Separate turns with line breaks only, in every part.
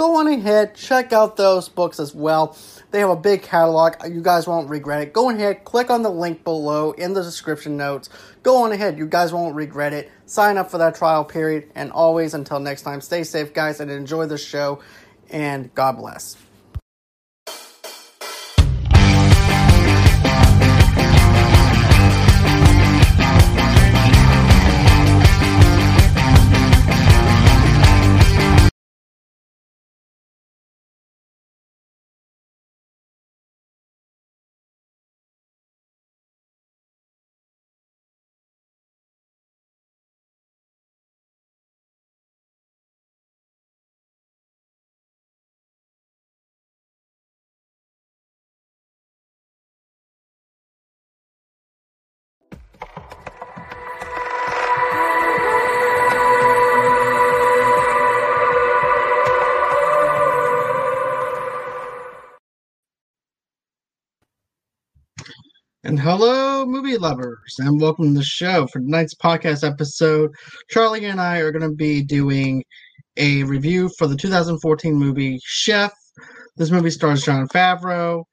go on ahead, check out those books as well. They have a big catalog. You guys won't regret it. Go ahead, click on the link below in the description notes. Go on ahead. You guys won't regret it. Sign up for that trial period. And always, until next time, stay safe, guys, and enjoy the show. And God bless. Hello, movie lovers, and welcome to the show. For tonight's podcast episode, Charlie and I are going to be doing a review for the 2014 movie Chef. This movie stars Jon Favreau,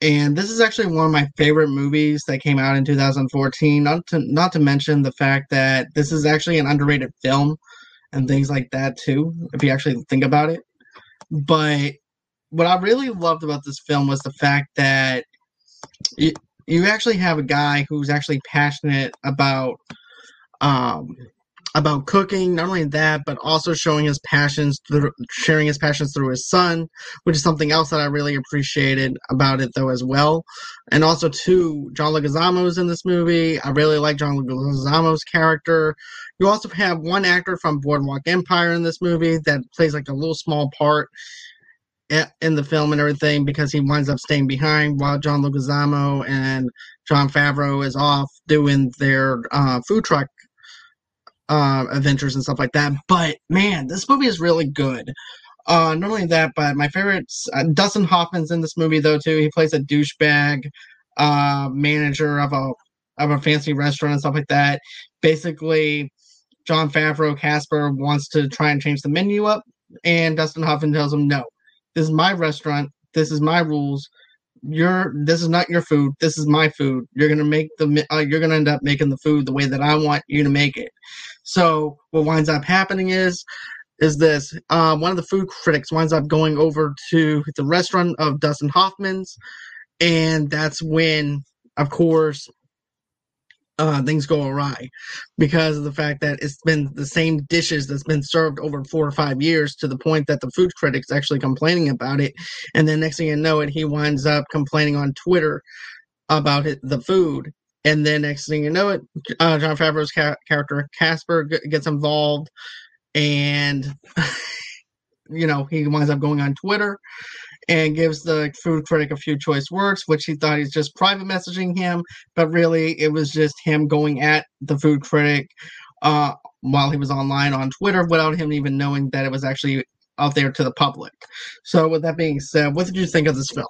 and this is actually one of my favorite movies that came out in 2014. Not to not to mention the fact that this is actually an underrated film and things like that too, if you actually think about it. But what I really loved about this film was the fact that it, you actually have a guy who's actually passionate about um about cooking not only that but also showing his passions through sharing his passions through his son which is something else that i really appreciated about it though as well. And also too john leguizamo is in this movie. I really like john leguizamo's character. You also have one actor from boardwalk empire in this movie that plays like a little small part in the film and everything because he winds up staying behind while John Leguizamo and Jon Favreau is off doing their uh, food truck uh, adventures and stuff like that. But man, this movie is really good. Uh, not only that, but my favorite uh, Dustin Hoffman's in this movie though too. He plays a douchebag uh, manager of a of a fancy restaurant and stuff like that. Basically, Jon Favreau Casper wants to try and change the menu up, and Dustin Hoffman tells him no this is my restaurant. This is my rules. You're this is not your food. This is my food. You're gonna make the uh, you're gonna end up making the food the way that I want you to make it. So what winds up happening is is this uh, one of the food critics winds up going over to the restaurant of Dustin Hoffman's, and that's when, of course, uh, things go awry because of the fact that it's been the same dishes that's been served over four or five years to the point that the food critic's actually complaining about it. And then next thing you know it, he winds up complaining on Twitter about it, the food. And then next thing you know it, uh, Jon Favreau's ca- character Casper g- gets involved and, you know, he winds up going on Twitter and gives the food critic a few choice words, which he thought he's just private messaging him, but really it was just him going at the food critic uh, while he was online on Twitter without him even knowing that it was actually out there to the public. So, with that being said, what did you think of this film?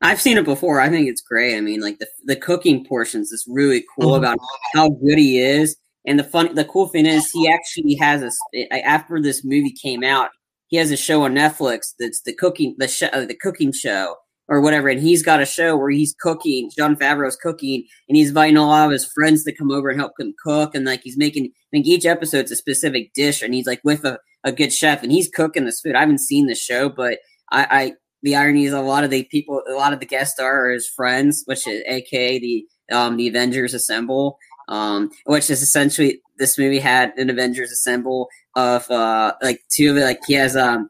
I've seen it before. I think it's great. I mean, like the the cooking portions is really cool mm-hmm. about how good he is. And the fun, the cool thing is, he actually has a after this movie came out, he has a show on Netflix that's the cooking the show uh, the cooking show or whatever, and he's got a show where he's cooking. Jon Favreau's cooking, and he's inviting a lot of his friends to come over and help him cook, and like he's making. I think each episode's a specific dish, and he's like with a, a good chef, and he's cooking this food. I haven't seen the show, but I, I the irony is a lot of the people, a lot of the guest are his friends, which is aka the um the Avengers Assemble, um, which is essentially this movie had an Avengers Assemble of uh like two of it. Like he has um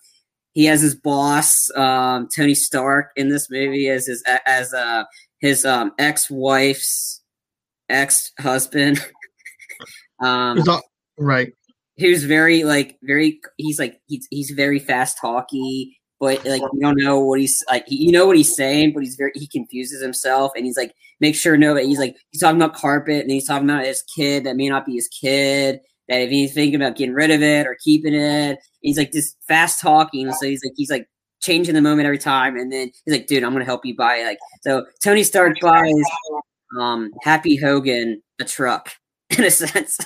he has his boss um Tony Stark in this movie as his as uh his um ex wife's ex husband.
um, not, right.
He was very like very. He's like he's he's very fast talky but like you don't know what he's like. You know what he's saying, but he's very he confuses himself, and he's like make sure that he's like he's talking about carpet, and he's talking about his kid that may not be his kid. That if he's thinking about getting rid of it or keeping it, he's like just fast talking. So he's like he's like changing the moment every time, and then he's like, dude, I'm gonna help you buy like so. Tony Stark buys um Happy Hogan a truck in a sense.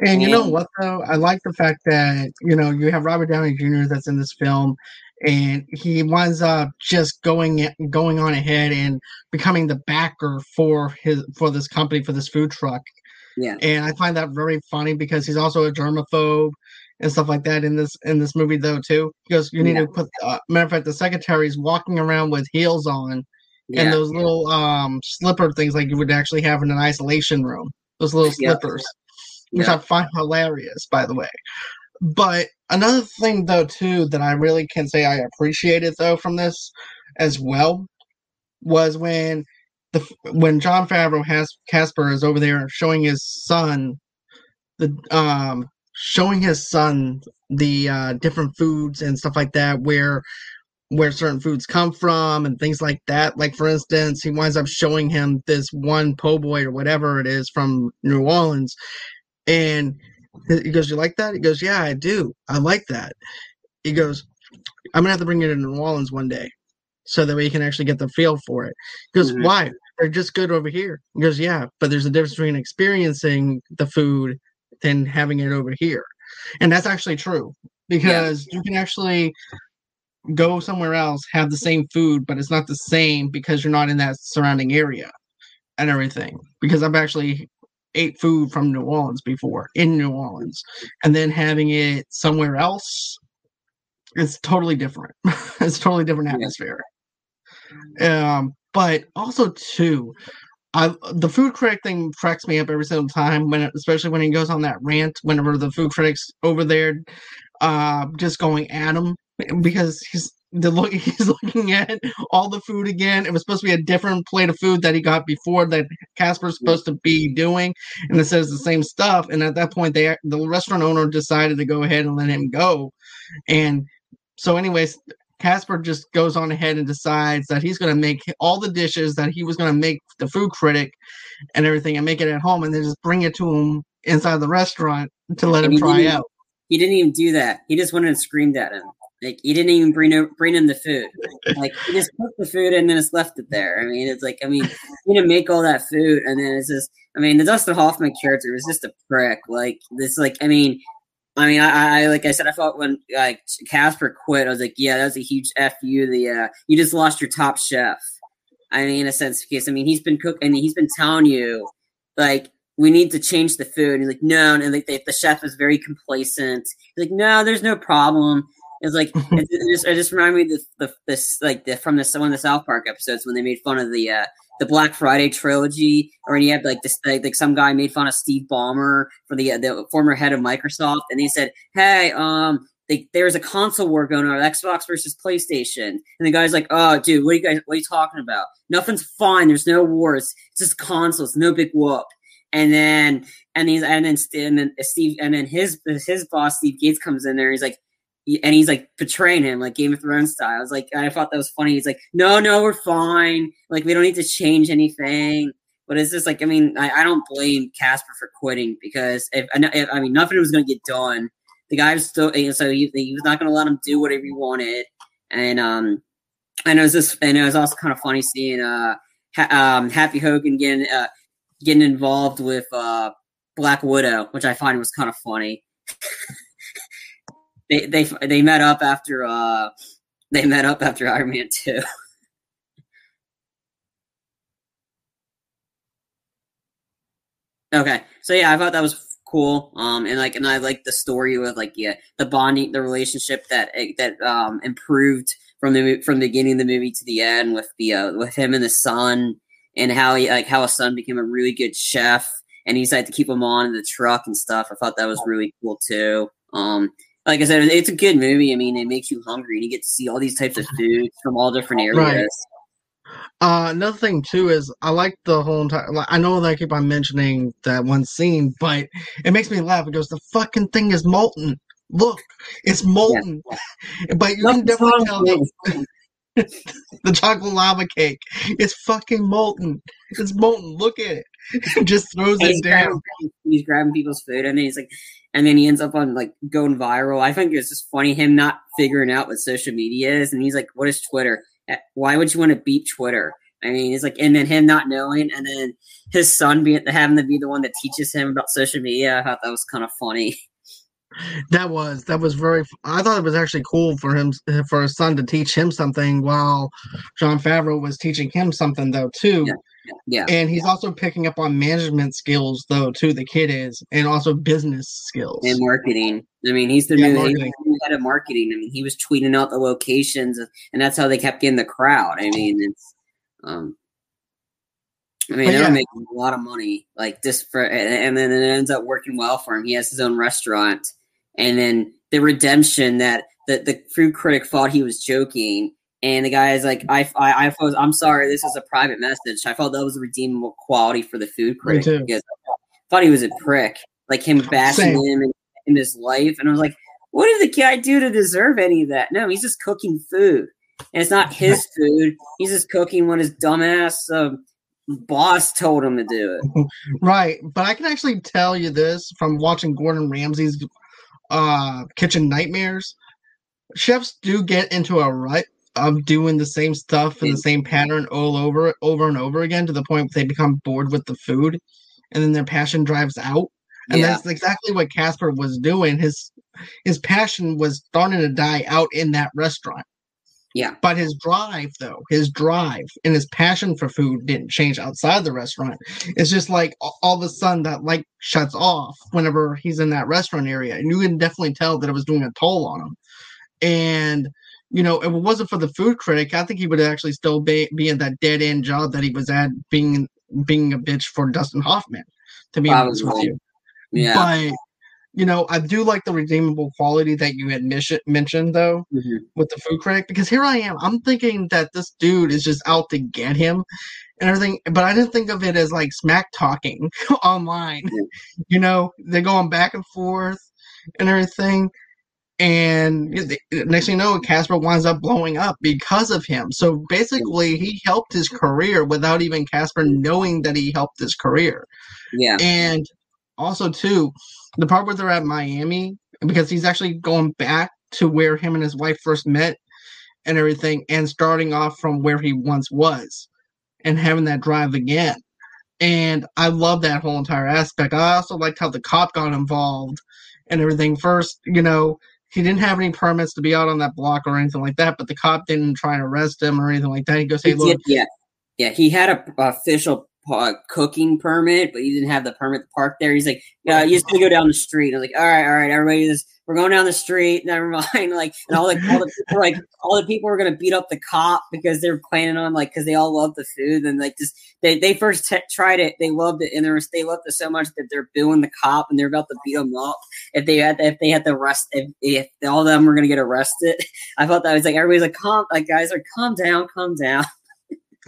And you know what though? I like the fact that, you know, you have Robert Downey Jr. that's in this film and he winds up just going going on ahead and becoming the backer for his for this company for this food truck.
Yeah.
And I find that very funny because he's also a germaphobe and stuff like that in this in this movie though too. Because you need yeah. to put uh, matter of fact the secretary's walking around with heels on yeah. and those little um slipper things like you would actually have in an isolation room. Those little slippers. Yeah which. I find hilarious, by the way. But another thing, though, too, that I really can say I appreciated though from this as well was when the when Jon Favreau has Casper is over there showing his son the um showing his son the uh, different foods and stuff like that where where certain foods come from and things like that. Like for instance, he winds up showing him this one po' boy or whatever it is from New Orleans, and he goes, You like that? He goes, Yeah, I do. I like that. He goes, I'm gonna have to bring it to New Orleans one day so that we can actually get the feel for it. He goes, mm-hmm. Why? They're just good over here. He goes, Yeah, but there's a difference between experiencing the food than having it over here. And that's actually true because yeah. you can actually go somewhere else, have the same food, but it's not the same because you're not in that surrounding area and everything. Because I've actually ate food from New Orleans before in New Orleans, and then having it somewhere else, it's totally different. it's totally different atmosphere. Um, but also too, I the food critic thing cracks me up every single time when, especially when he goes on that rant. Whenever the food critics over there, uh, just going at him because he's the look he's looking at all the food again. It was supposed to be a different plate of food that he got before that Casper's supposed to be doing, and it says the same stuff. And at that point, they the restaurant owner decided to go ahead and let him go. And so, anyways, Casper just goes on ahead and decides that he's going to make all the dishes that he was going to make the food critic and everything, and make it at home, and then just bring it to him inside the restaurant to let and him try out.
He didn't even do that. He just went and screamed at him. Like he didn't even bring bring in the food. Like he just cooked the food and then just left it there. I mean, it's like I mean, you know, make all that food and then it's just. I mean, the Dustin Hoffman character was just a prick. Like this, like I mean, I mean, I, I like I said, I felt when like Casper quit, I was like, yeah, that was a huge f you. The uh, you just lost your top chef. I mean, in a sense, because I mean, he's been cooking, he's been telling you like we need to change the food. And he's like, no, and like the, the chef is very complacent. He's like, no, there's no problem. It's like it, it just it just reminded me of the, the this like the, from this one of the South Park episodes when they made fun of the uh, the Black Friday trilogy, or you had like this like, like some guy made fun of Steve Ballmer for the the former head of Microsoft, and he said, "Hey, um." They, there's a console war going on, Xbox versus PlayStation, and the guy's like, "Oh, dude, what are you guys? What are you talking about? Nothing's fine. There's no wars. It's just consoles. No big whoop." And then and he's and then, and then Steve and then his his boss Steve Gates comes in there. He's like, and he's like betraying him like Game of Thrones style. I was like, I thought that was funny. He's like, no, no, we're fine. Like we don't need to change anything. But it's just like, I mean, I, I don't blame Casper for quitting because if, if I mean nothing was going to get done. The guy was still so he, he was not going to let him do whatever he wanted, and um, and it was just, and it was also kind of funny seeing uh, ha- um, Happy Hogan getting uh, getting involved with uh, Black Widow, which I find was kind of funny. they they they met up after uh, they met up after Iron Man two. okay, so yeah, I thought that was cool. Um, and like, and I like the story with like yeah, the bonding, the relationship that that um improved from the from the beginning of the movie to the end with the uh, with him and the son, and how he like how a son became a really good chef, and he decided to keep him on in the truck and stuff. I thought that was really cool too. Um, like I said, it's a good movie. I mean, it makes you hungry, and you get to see all these types of foods from all different areas. Right.
Uh, another thing too is I like the whole entire. Like, I know that I keep on mentioning that one scene, but it makes me laugh because the fucking thing is molten. Look, it's molten, yeah. but you can definitely tell that the chocolate lava cake is fucking molten. It's molten. Look at it. Just throws it down.
Grabbing, he's grabbing people's food, and he's like, and then he ends up on like going viral. I think it's just funny him not figuring out what social media is, and he's like, "What is Twitter? Eh, why would you want to beat Twitter?" I mean, it's like, and then him not knowing, and then his son being having to be the one that teaches him about social media. I thought that was kind of funny.
That was that was very. I thought it was actually cool for him for his son to teach him something while Jon Favreau was teaching him something though too.
Yeah. Yeah.
And he's also picking up on management skills though too. The kid is, and also business skills
and marketing. I mean, he's the yeah, new head of marketing. I mean, he was tweeting out the locations, and that's how they kept getting the crowd. I mean, it's um, I mean, they're yeah. making a lot of money, like this for, and then it ends up working well for him. He has his own restaurant, and then the redemption that the, the food critic thought he was joking, and the guy is like, I, I, I was, I'm sorry, this is a private message. I felt that was a redeemable quality for the food critic because I thought he was a prick, like him bashing Same. him in, in his life, and I was like, what did the guy do to deserve any of that? No, he's just cooking food, and it's not his food. He's just cooking what his dumbass. Um, boss told him to do
it. right. But I can actually tell you this from watching Gordon Ramsay's uh, Kitchen Nightmares. Chefs do get into a rut of doing the same stuff and the same pattern all over over and over again to the point they become bored with the food and then their passion drives out. And yeah. that's exactly what Casper was doing. His his passion was starting to die out in that restaurant.
Yeah.
But his drive, though, his drive and his passion for food didn't change outside the restaurant. It's just like all of a sudden that light shuts off whenever he's in that restaurant area. And you can definitely tell that it was doing a toll on him. And, you know, if it wasn't for the food critic, I think he would actually still be, be in that dead end job that he was at being being a bitch for Dustin Hoffman, to be honest with you.
Yeah.
But you know, I do like the redeemable quality that you had mentioned though mm-hmm. with the food critic because here I am. I'm thinking that this dude is just out to get him and everything, but I didn't think of it as like smack talking online. Mm-hmm. You know, they're going back and forth and everything. And next thing you know, Casper winds up blowing up because of him. So basically, he helped his career without even Casper knowing that he helped his career.
Yeah.
And also, too, the part where they're at Miami because he's actually going back to where him and his wife first met and everything, and starting off from where he once was, and having that drive again. And I love that whole entire aspect. I also liked how the cop got involved and everything. First, you know, he didn't have any permits to be out on that block or anything like that, but the cop didn't try and arrest him or anything like that. He goes, "Hey, look."
Yeah, yeah, he had a official cooking permit, but he didn't have the permit to park there. He's like, yeah, you just gonna go down the street. I was like, all right, all right, everybody, we're going down the street. Never mind. Like, and all all the people, like all the people were gonna beat up the cop because they're planning on like because they all love the food and like just they they first t- tried it, they loved it, and they, were, they loved it so much that they're booing the cop and they're about to beat him up if they had if they had to arrest if, if all of them were gonna get arrested. I thought that was like everybody's like calm, like guys are calm down, calm down.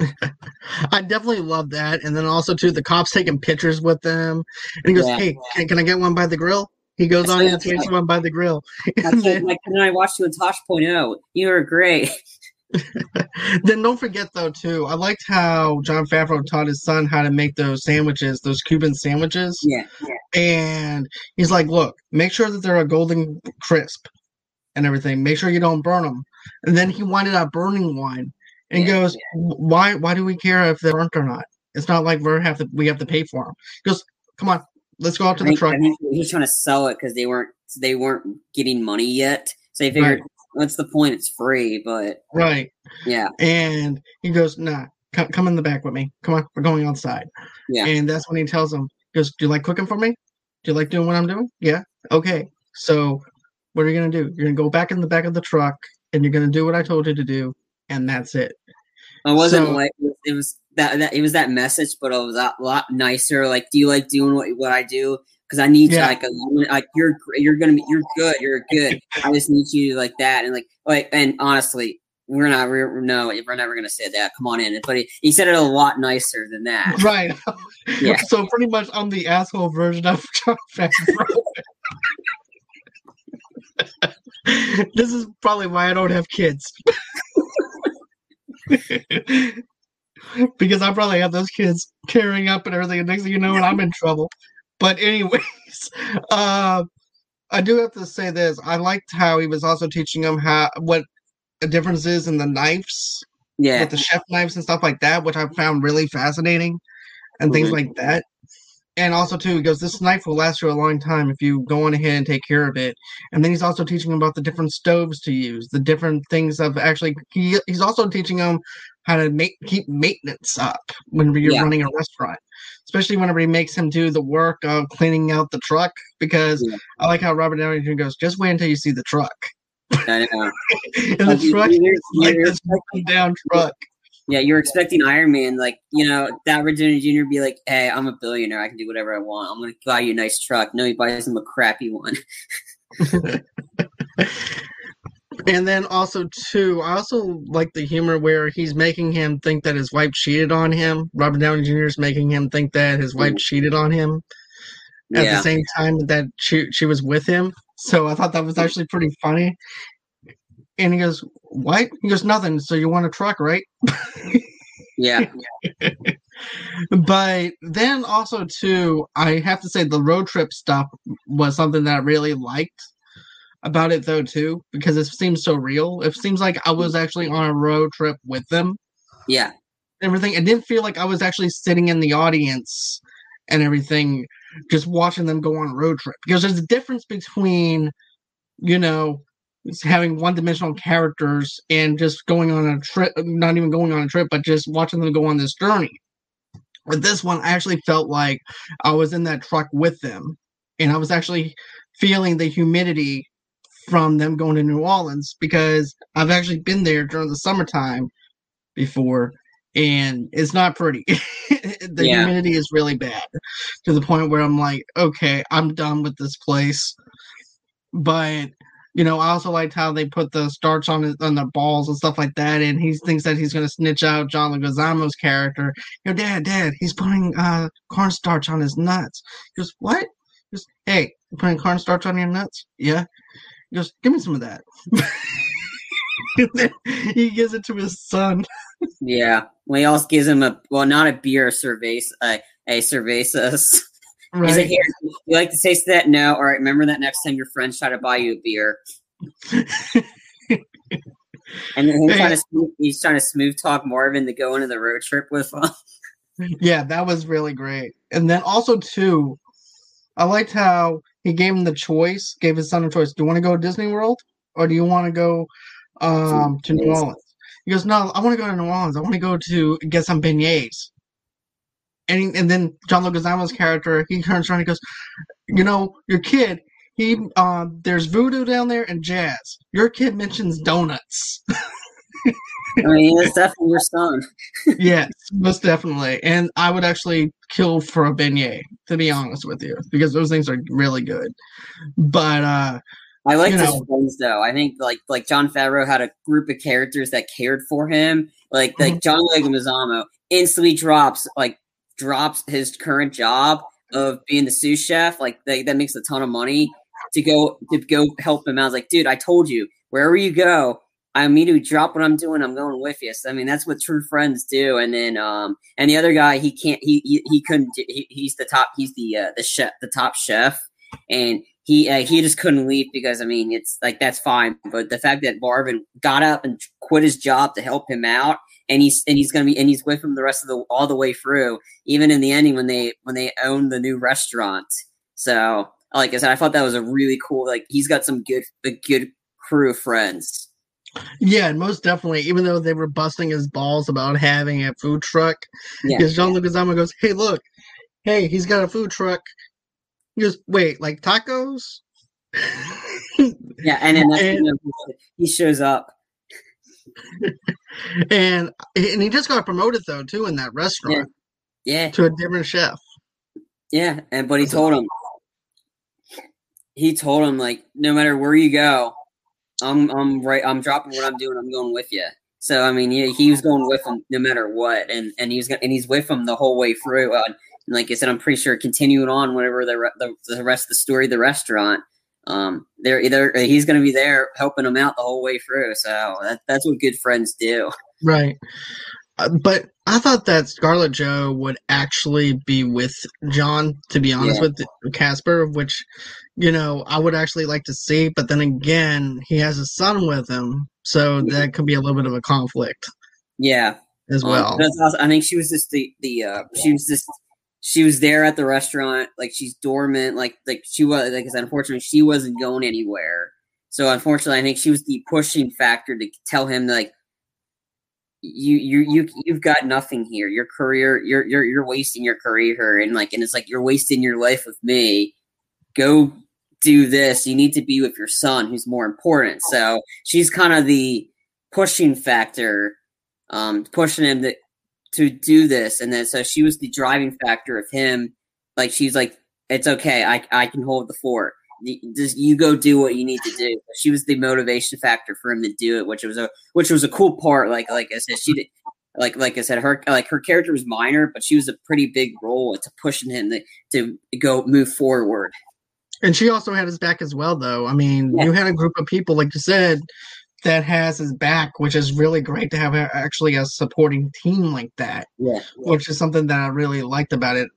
I definitely love that. And then also too, the cops taking pictures with them, and he goes, yeah. "Hey, can, can, I get one by the grill?" He goes on and takes one by the grill.
and then, like, and I watched you in Tosh.0. You were great.
then don't forget though too. I liked how Jon Favreau taught his son how to make those sandwiches, those Cuban sandwiches.
Yeah, yeah.
And he's like, "Look, make sure that they're a golden crisp and everything. Make sure you don't burn them." And then he winded up burning one And
Yeah,
goes, "Why? Why do we care if they're burnt or not? It's not like we have to we have to pay for them." He goes, "Come on, let's go out to the truck."
Think he's trying to sell it because they weren't they weren't getting money yet. So they figured,
Right.
what's the point? It's free, but
Right.
yeah,
And he goes, "Nah, come, come in the back with me. Come on, we're going outside."
Yeah.
And that's when he tells him, he "Goes, do you like cooking for me? Do you like doing what I'm doing? Yeah. Okay. So, what are you gonna do? You're gonna go back in the back of the truck, and you're gonna do what I told you to do, and that's it."
I wasn't
So-
like it was that, that it was that message, but it was a lot nicer. Like, do you like doing what what I do? Because I need
Yeah.
you like a like you're you're gonna be you're good you're good. I just need you like that and like like and honestly. We're not. We're no. We're never gonna say that. Come on in. But he, he said it a lot nicer than that.
Right.
Yeah.
So pretty much, I'm the asshole version of John this is probably why I don't have kids. because I probably have those kids tearing up and everything, and next thing you know, and I'm in trouble. But anyways, uh, I do have to say this: I liked how he was also teaching them how what the difference is in the knives
Yeah.
with the chef knives and stuff like that, which I found really fascinating and things
Mhm.
like that. And also too, he goes, This knife will last you a long time if you go on ahead and take care of it. And then he's also teaching them about the different stoves to use, the different things of actually he, he's also teaching them how to make keep maintenance up whenever you're
Yeah.
running a restaurant. Especially whenever he makes him do the work of cleaning out the truck, because
Yeah.
I like how Robert Downey Jr. goes, just wait until you see the truck.
I know.
and the truck is like this broken down truck.
Yeah, you're expecting Iron Man, like you know, that Virginia Jr. be like, "Hey, I'm a billionaire. I can do whatever I want. I'm going to buy you a nice truck." No, he buys him a crappy one.
And then also too, I also like the humor where he's making him think that his wife cheated on him. Robert Downey Jr. is making him think that his wife mm. cheated on him at
yeah,
the same time that she she was with him. So I thought that was actually pretty funny. And he goes, "What?" He goes, "Nothing." So you want a truck, right?
yeah,
but then also too, I have to say the road trip stuff was something that I really liked about it though too, because it seems so real. It seems like I was actually on a road trip with them.
yeah,
Everything. It didn't feel like I was actually sitting in the audience and everything, just watching them go on a road trip. Because there's a difference between, you know, having one-dimensional characters and just going on a trip, not even going on a trip, but just watching them go on this journey. With this one, I actually felt like I was in that truck with them, and I was actually feeling the humidity from them going to New Orleans because I've actually been there during the summertime before, and it's not pretty. the
Yeah.
humidity is really bad to the point where I'm like, okay, I'm done with this place. But you know, I also liked how they put the starch on his, on the balls and stuff like that, and he thinks that he's going to snitch out John Leguizamo's character. You know, Dad, Dad, he's putting uh, cornstarch on his nuts. He goes, what? He goes, hey, you putting cornstarch on your nuts? Yeah. He goes, give me some of that. he gives it to his son.
yeah. Well, he also gives him a well, not a beer, a cerveza, a, a cervezas. He's like, "Here, you like to taste that? No. All right. Remember that next time your friends try to buy you a beer." And then
Hey,
trying to smooth, he's trying to smooth talk Marvin to go into the road trip with him.
Yeah, that was really great. And then also too, I liked how he gave him the choice, gave his son a choice. Do you want to go to Disney World or do you want to go um, to New Orleans? He goes, No, I want to go to New Orleans. I want to go to get some beignets. And and then John Leguizamo's character, he turns around and goes, You know, your kid, he uh, there's voodoo down there and jazz. Your kid mentions donuts.
I mean, it's definitely your son.
yes, most definitely. And I would actually kill for a beignet, to be honest with you, because those things are really good. But uh
I
like
his friends though. I think like like Jon Favreau had a group of characters that cared for him. Like
Mm-hmm.
like John Leguizamo instantly drops like drops his current job of being the sous chef. Like that, that makes a ton of money to go to go help him out. I was like, dude, I told you wherever you go. I immediately drop what I'm doing. I'm going with you. So, I mean, that's what true friends do. And then, um, and the other guy, he can't. He he, he couldn't. He, he's the top. He's the uh, the chef, the top chef, and he uh, he just couldn't leave because I mean, it's like that's fine. But the fact that Marvin got up and quit his job to help him out, and he's and he's gonna be and he's with him the rest of the all the way through, even in the ending when they when they own the new restaurant. So, like I said, I thought that was a really cool. Like he's got some good a good crew of friends.
Yeah, and most definitely. Even though they were busting his balls about having a food truck,
Yeah.
because John Leguizamo goes, "Hey, look, hey, he's got a food truck." He goes, "Wait, like tacos?"
Yeah, and then that's
And-
he shows up.
and and he just got promoted though too in that restaurant
Yeah,
to a different chef.
yeah, and but he told him, he told him like, no matter where you go, I'm I'm right. I'm dropping what I'm doing. I'm going with you. So I mean, yeah, he was going with him no matter what, and and he was gonna, and he's with him the whole way through. Uh, and like I said, I'm pretty sure continuing on whatever the re- the, the rest of the story, the restaurant. Um, they're either he's going to be there helping them out the whole way through. So that, that's what good friends do.
Right. Uh, but I thought that Scarlet Joe would actually be with John, to be honest
Yeah.
with Casper, which, you know, I would actually like to see. But then again, he has a son with him, so
Yeah.
that could be a little bit of a conflict
Yeah,
as
Um,
well.
that's also, I think she was just the the uh, she was just she was there at the restaurant like she's dormant like like she was like I said, unfortunately she wasn't going anywhere. So unfortunately, I think she was the pushing factor to tell him like you you you you've got nothing here. Your career you're you're you're wasting your career and like and it's like you're wasting your life with me. Go do this. You need to be with your son who's more important. So she's kind of the pushing factor um, pushing him to to do this, and then so she was the driving factor of him. Like she's like, it's okay, I I can hold the fort. Just you go do what you need to do. She was the motivation factor for him to do it, which was a which was a cool part. Like like I said, she did. Like like I said, her like her character was minor, but she was a pretty big role to pushing him to, to go move forward.
And she also had his back as well, though. I mean,
Yeah.
you had a group of people, like you said, that has his back, which is really great to have actually a supporting team like that.
Yeah,
which is something that I really liked about it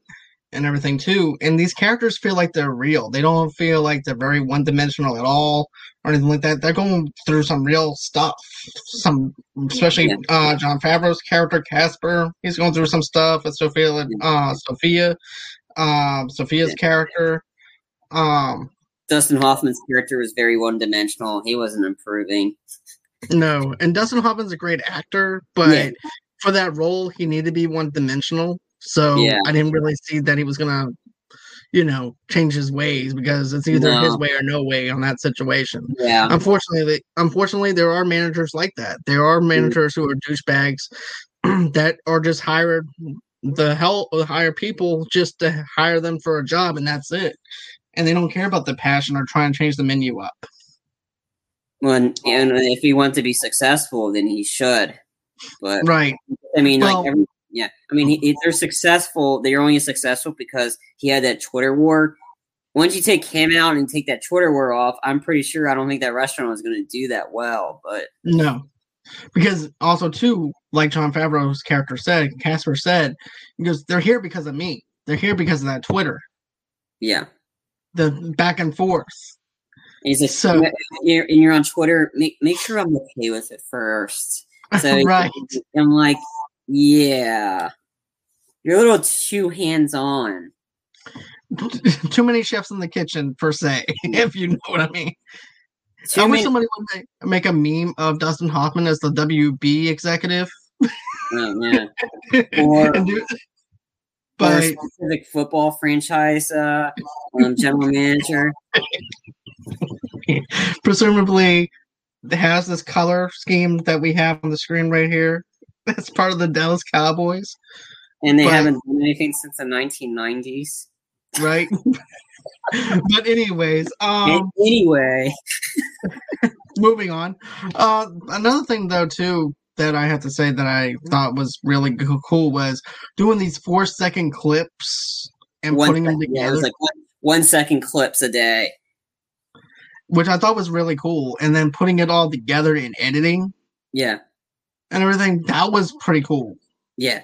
and everything too. And these characters feel like they're real. They don't feel like they're very one dimensional at all or anything like that. They're going through some real stuff. Some especially
Yeah.
uh Jon Favreau's character Casper. He's going through some stuff. And Sofia uh Sofia. Um Sofia's
Yeah.
character. Um
Dustin Hoffman's character was very one dimensional. He wasn't improving.
no. And Dustin Hoffman's a great actor, but
Yeah.
for that role he needed to be one dimensional. So
Yeah.
I didn't really see that he was gonna, you know, change his ways because it's either his way or no way on that situation.
Yeah,
Unfortunately, unfortunately, there are managers like that. There are mm. managers who are douchebags that are just hired the hell or hire people just to hire them for a job and that's it. And they don't care about the passion or try and change the menu up.
when and if he wants to be successful, then he should. But
Right.
I mean,
Well-
like, every, yeah, I mean, he, they're successful. They're only successful because he had that Twitter war. Once you take him out and take that Twitter war off, I'm pretty sure I don't think that restaurant was going to do that well. But
No. Because also too, like Jon Favreau's character said, Casper said, he goes, They're here because of me. They're here because of that Twitter.
yeah,
The back and forth.
he's like,
So-
you're, and you're on Twitter. Make make sure I'm okay with it first. So
right.
I'm like, yeah, you're a little too hands on.
Too many chefs in the kitchen, per se, if you know what I mean.
Too
I wish somebody would make, make a meme of Dustin Hoffman as the WB executive.
oh, yeah. Or-
And do- but
specific football franchise uh, um, general manager.
presumably has this color scheme that we have on the screen right here. That's part of the Dallas Cowboys,
And they
But-
haven't done anything since the 1990s.
right? but anyways, um
anyway,
moving on. Uh another thing though too that I have to say that I thought was really cool was doing these four second clips and
one
putting them
sec- yeah, it
together,
was like one, one second clips a day.
which I thought was really cool, and then putting it all together in editing
Yeah,
and everything. That was pretty cool.
yeah.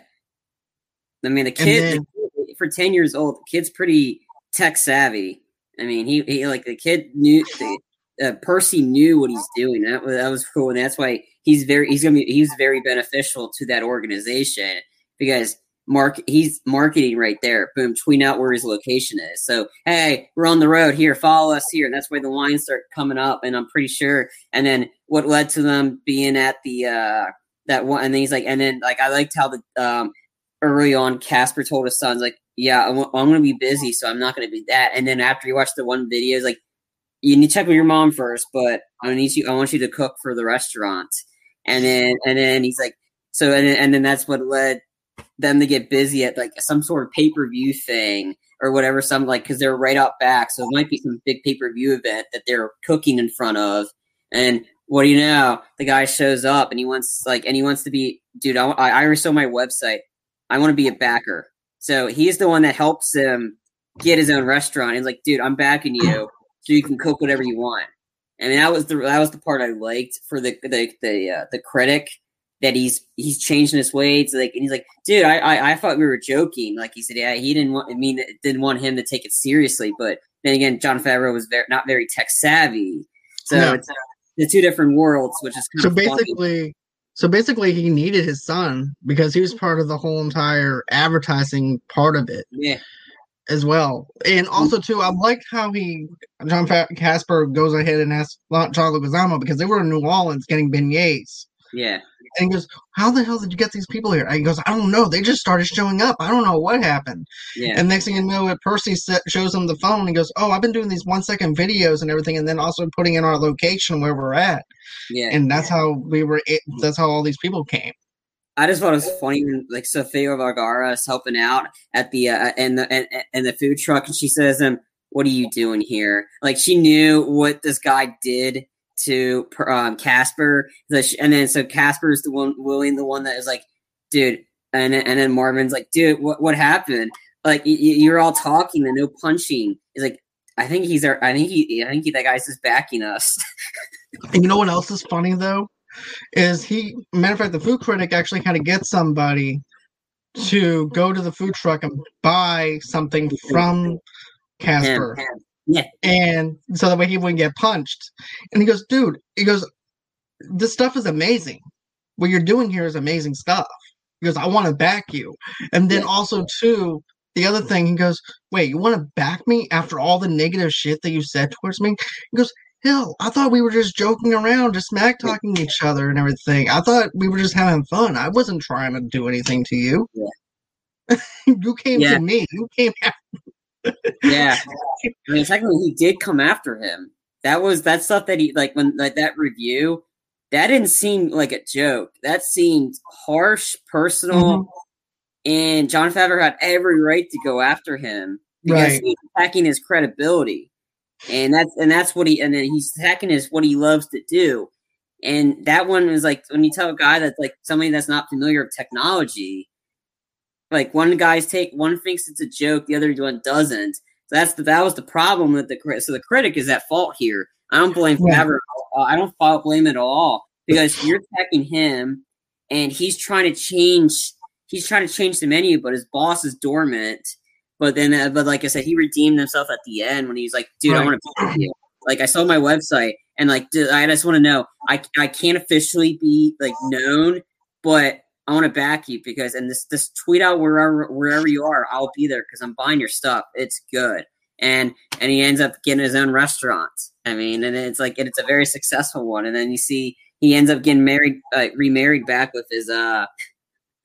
I mean, the kid,
then-
the kid- for 10 years old, the kid's pretty tech savvy. I mean, he, he like the kid knew the, uh, Percy knew what he's doing. That was that was cool, and that's why he's very he's gonna be he's very beneficial to that organization because mark he's marketing right there. Boom, tweet out where his location is. So hey, we're on the road here. Follow us here, and that's where the lines start coming up. And I'm pretty sure. And then what led to them being at the uh that one, and then he's like, and then like I liked how the um early on Casper told his sons like, yeah, I'm, I'm going to be busy, so I'm not going to be that. And then after he watched the one video, he's like, you need to check with your mom first, but I need you. I want you to cook for the restaurant. And then and then he's like, so and then, and then that's what led them to get busy at like some sort of pay per view thing or whatever. Some like because they're right out back, so it might be some big pay per view event that they're cooking in front of. And what do you know? The guy shows up and he wants like and he wants to be, dude. I I, I my website. I want to be a backer. So he's the one that helps him get his own restaurant. He's like, dude, I'm backing you so you can cook whatever you want. I mean, that was the that was the part I liked for the the the uh, the critic that he's he's changing his ways. Like, and he's like, dude, I, I I thought we were joking. Like he said, yeah, he didn't want. I mean, didn't want him to take it seriously. But then again, Jon Favreau was very not very tech savvy, so no. it's uh, the two different worlds, which is
so basically. Funny. So basically, he needed his son because he was part of the whole entire advertising part of it.
Yeah
as well. And mm-hmm. also too, I like how he John Casper goes ahead and asks John Leguizamo because they were in New Orleans getting beignets.
Yeah.
And he goes, "How the hell did you get these people here?" And he goes, "I don't know. They just started showing up. I don't know what happened."
Yeah.
And next thing you know, it Percy shows him the phone. And he goes, "Oh, I've been doing these one second videos and everything, and then also putting in our location where we're at."
Yeah.
And that's how we were. That's how all these people came.
I just thought it was funny when like Sofia Vergara is helping out at the uh, in the and, and the food truck, and she says, "Um, what are you doing here?" Like she knew what this guy did to um, Casper, and then so Casper's the one, William, the one that is like, "Dude," and and then Marvin's like, "Dude, what what happened?" Like y- you're all talking and no punching. He's like, "I think he's our. I think he. I think he, that guy's just backing us."
and you know what else is funny though? Is he matter of fact the food critic actually kind of gets somebody to go to the food truck and buy something from Casper.
Yeah.
And so that way he wouldn't get punched. And he goes, dude, he goes, this stuff is amazing. What you're doing here is amazing stuff. He goes, I want to back you. And then also too, the other thing, he goes, Wait, you want to back me after all the negative shit that you said towards me? He goes, Hell, I thought we were just joking around, just smack talking each other and everything. I thought we were just having fun. I wasn't trying to do anything to you.
Yeah.
you came yeah. to me. You came
after. yeah. I mean, technically, he did come after him. That was that stuff that he like when like that review. That didn't seem like a joke. That seemed harsh, personal, mm-hmm. and Jon Favreau had every right to go after him because right. he was attacking his credibility and that's and that's what he and then he's attacking is what he loves to do. And that one is like when you tell a guy that's like somebody that's not familiar with technology like one guy's take one thinks it's a joke the other one doesn't. So that's the, that was the problem with the so the critic is at fault here. I don't blame yeah. I don't blame it at all because you're attacking him and he's trying to change he's trying to change the menu but his boss is dormant but then, uh, but like I said, he redeemed himself at the end when he's like, "Dude, right. I want to back you." Like I saw my website and like dude, I just want to know. I I can't officially be like known, but I want to back you because and this this tweet out wherever wherever you are, I'll be there because I'm buying your stuff. It's good. And and he ends up getting his own restaurant. I mean, and it's like and it's a very successful one. And then you see he ends up getting married, uh, remarried back with his uh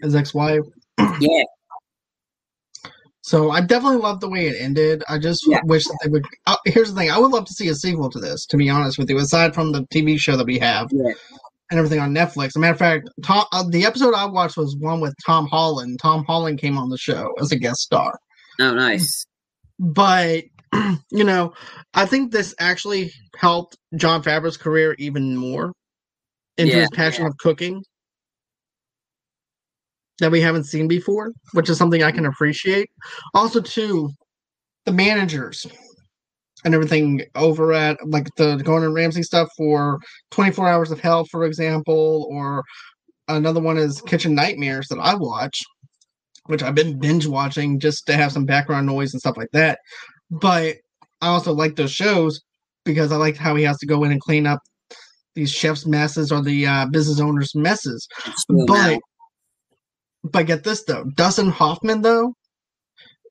his ex wife.
Yeah,
so I definitely love the way it ended. I just yeah. wish that they would. Uh, here's the thing: I would love to see a sequel to this. To be honest with you, aside from the TV show that we have
yeah.
and everything on Netflix. As a matter of fact, Tom, uh, the episode I watched was one with Tom Holland. Tom Holland came on the show as a guest star.
Oh, nice.
But you know, I think this actually helped Jon Favreau's career even more into yeah, his passion of cooking that we haven't seen before, which is something I can appreciate. Also, too, the managers and everything over at like the Gordon Ramsay stuff for 24 Hours of Hell, for example, or another one is Kitchen Nightmares that I watch, which I've been binge watching just to have some background noise and stuff like that. But I also like those shows. because I like how he has to go in and clean up these chefs' messes or the uh, business owners' messes. But but get this though, Dustin Hoffman though,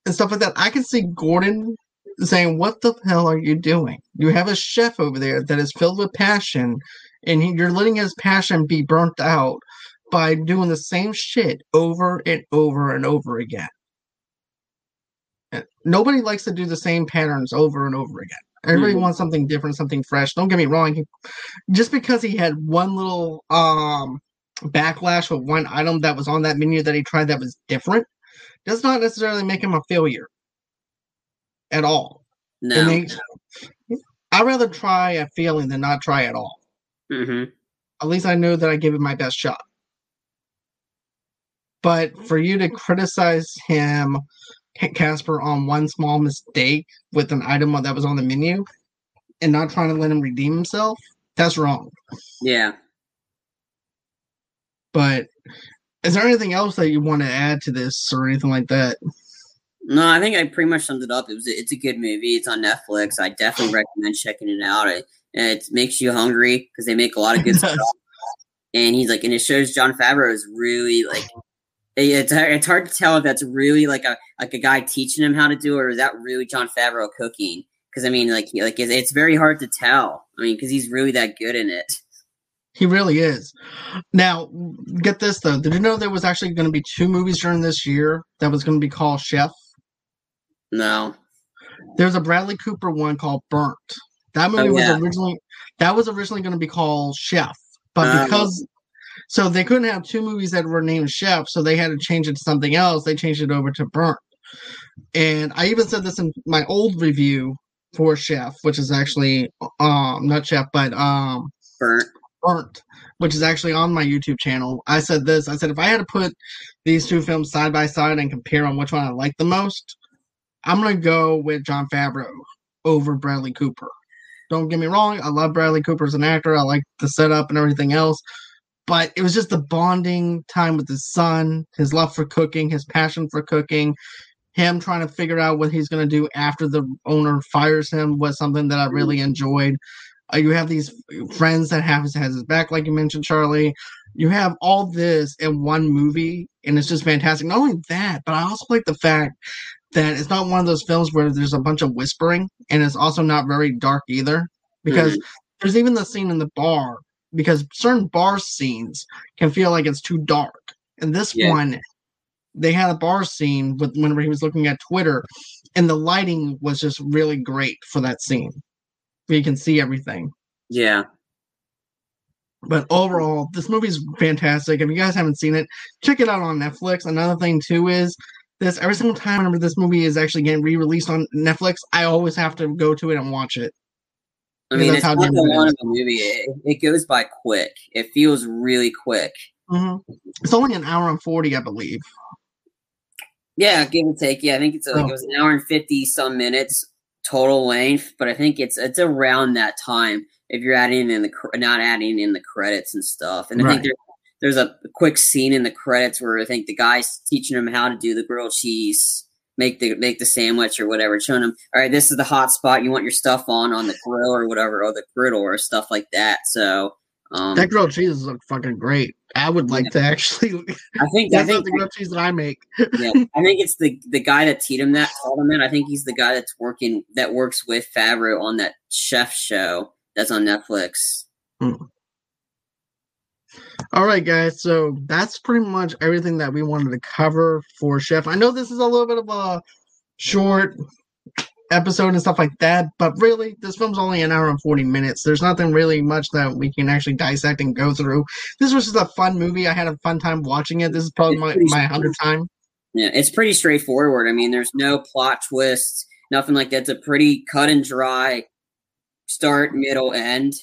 and stuff like that. I can see Gordon saying, "What the hell are you doing? You have a chef over there that is filled with passion, and he, you're letting his passion be burnt out by doing the same shit over and over and over again." Nobody likes to do the same patterns over and over again. Everybody mm-hmm. wants something different, something fresh. Don't get me wrong. He, just because he had one little um backlash with one item that was on that menu that he tried that was different, does not necessarily make him a failure at all.
No.
I'd rather try a failing than not try at all.
Mm-hmm.
At least I know that I gave it my best shot. But for you to criticize him Casper on one small mistake with an item that was on the menu and not trying to let him redeem himself, that's wrong.
Yeah.
But is there anything else that you want to add to this or anything like that?
No, I think I pretty much summed it up. It was it's a good movie. It's on Netflix. I definitely recommend checking it out. It, it makes you hungry because they make a lot of good stuff. And he's like, and it shows Jon Favreau is really like it's it's hard to tell if that's really like a like a guy teaching him how to do it, or is that really Jon Favreau cooking? Because I mean, like like it's, it's very hard to tell. I mean, because he's really that good in it.
He really is. Now, get this though. Did you know there was actually going to be two movies during this year that was going to be called Chef?
No.
There's a Bradley Cooper one called Burnt. That movie oh, yeah. was originally that was originally going to be called Chef, but um, because so they couldn't have two movies that were named Chef, so they had to change it to something else. They changed it over to Burnt. And I even said this in my old review for Chef, which is actually um not Chef, but um
Burnt.
Burnt, which is actually on my YouTube channel. I said this. I said if I had to put these two films side by side and compare on which one I like the most, I'm gonna go with Jon Favreau over Bradley Cooper. Don't get me wrong, I love Bradley Cooper as an actor. I like the setup and everything else but it was just the bonding time with his son, his love for cooking, his passion for cooking, him trying to figure out what he's going to do after the owner fires him was something that I really mm-hmm. enjoyed. Uh, you have these friends that have his, has his back, like you mentioned, Charlie. You have all this in one movie, and it's just fantastic. Not only that, but I also like the fact that it's not one of those films where there's a bunch of whispering, and it's also not very dark either. Because mm-hmm. there's even the scene in the bar because certain bar scenes can feel like it's too dark. And this yeah. one, they had a bar scene with whenever he was looking at Twitter, and the lighting was just really great for that scene. Where you can see everything.
Yeah.
But overall, this movie's fantastic. If you guys haven't seen it, check it out on Netflix. Another thing too is this every single time whenever this movie is actually getting re-released on Netflix, I always have to go to it and watch it.
I mean, it's not the one of the movie. It, it, goes by quick. It feels really quick.
Mm-hmm. It's only an hour and forty, I believe.
Yeah, give and take. Yeah, I think it's like oh. it was an hour and fifty some minutes total length, but I think it's it's around that time if you're adding in the not adding in the credits and stuff. And I right. think there's a quick scene in the credits where I think the guy's teaching him how to do the grilled cheese make the make the sandwich or whatever, showing them, all right, this is the hot spot you want your stuff on on the grill or whatever, or the griddle or stuff like that. So um,
that grilled cheese is fucking great. I would like yeah. to actually.
I think that's
I think, the grilled cheese that I make.
yeah, I think it's the the guy that teed him that told him that. I think he's the guy that's working that works with Favreau on that chef show that's on Netflix. Hmm.
All right, guys. So that's pretty much everything that we wanted to cover for Chef. I know this is a little bit of a short episode and stuff like that, but really, this film's only an hour and 40 minutes. There's nothing really much that we can actually dissect and go through. This was just a fun movie. I had a fun time watching it. This is probably my, my 100th time.
Yeah, it's pretty straightforward. I mean, there's no plot twists, nothing like that. It's a pretty cut and dry start, middle, end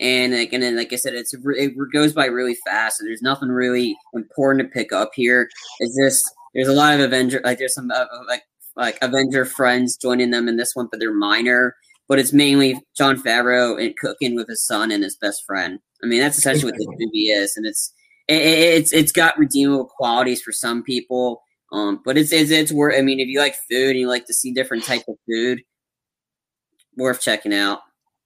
and like and then like I said, it's it goes by really fast. And there's nothing really important to pick up here. It's just there's a lot of Avenger like there's some uh, uh, like like Avenger friends joining them in this one, but they're minor. But it's mainly Jon Favreau and cooking with his son and his best friend. I mean, that's essentially what this movie is, and it's it, it's it's got redeemable qualities for some people. Um, but it's it's it's worth. I mean, if you like food and you like to see different type of food, worth checking out.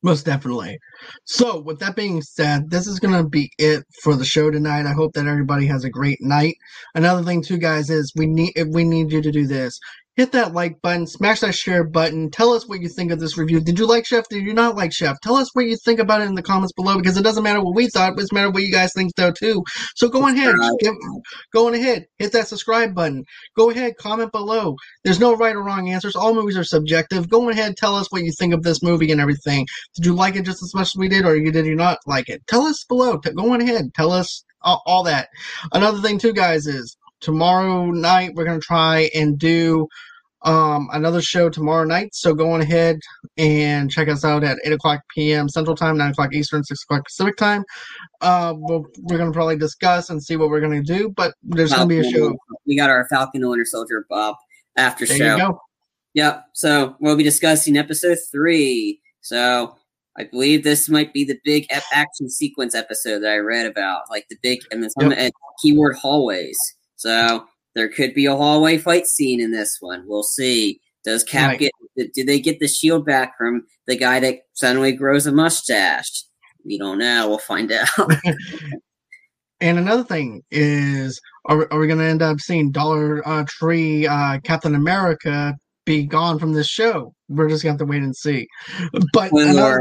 Most definitely. So, with that being said, this is going to be it for the show tonight. I hope that everybody has a great night. Another thing, too, guys, is we need we need you to do this hit that like button, smash that share button. Tell us what you think of this review. Did you like Chef? Did you not like Chef? Tell us what you think about it in the comments below because it doesn't matter what we thought, but it's matter what you guys think though too. So go ahead, give, go on ahead, hit that subscribe button. Go ahead, comment below. There's no right or wrong answers. All movies are subjective. Go ahead, tell us what you think of this movie and everything. Did you like it just as much as we did, or did you not like it? Tell us below. Go on ahead, tell us all, all that. Another thing too, guys, is tomorrow night we're gonna try and do um, another show tomorrow night. So go on ahead and check us out at 8 o'clock p.m. Central Time, 9 o'clock Eastern, 6 o'clock Pacific Time. Uh, we'll, we're going to probably discuss and see what we're going to do, but there's going to be a show.
We got our Falcon Winter Soldier Bob after there show. Yep. So we'll be discussing episode three. So I believe this might be the big action sequence episode that I read about, like the big and the yep. keyword hallways. So there could be a hallway fight scene in this one. We'll see. Does Cap right. get? Do they get the shield back from the guy that suddenly grows a mustache? We don't know. We'll find out.
and another thing is, are, are we going to end up seeing Dollar uh, Tree uh, Captain America be gone from this show. We're just going to have to wait and see. But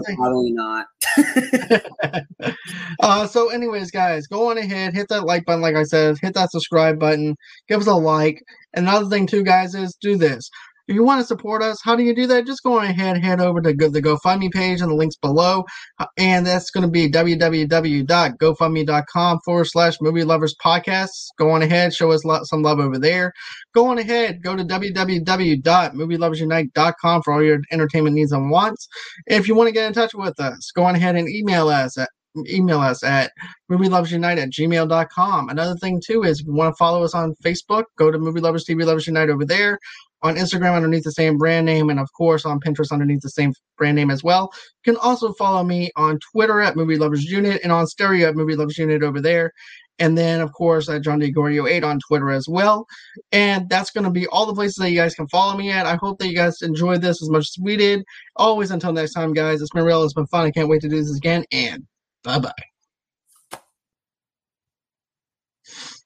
thing, probably not.
uh, so, anyways, guys, go on ahead, hit that like button, like I said, hit that subscribe button, give us a like. Another thing, too, guys, is do this. If you want to support us, how do you do that? Just go ahead, head over to the GoFundMe page and the links below. Uh, and that's going to be www.gofundme.com forward slash movie lovers podcasts. Go on ahead, show us some love over there. Go on ahead, go to www.movieloversunite.com for all your entertainment needs and wants. If you want to get in touch with us, go on ahead and email us at email us at movieloversunite at gmail.com. Another thing, too, is if you want to follow us on Facebook, go to Movie Lovers TV Lovers Unite over there on Instagram underneath the same brand name, and of course on Pinterest underneath the same brand name as well. You can also follow me on Twitter at Movie Lovers Unit and on Stereo at Movie Lovers Unit over there. And then, of course, at John DeGorio 8 on Twitter as well. And that's going to be all the places that you guys can follow me at. I hope that you guys enjoyed this as much as we did. Always until next time, guys. It's been real. It's been fun. I can't wait to do this again. And bye bye.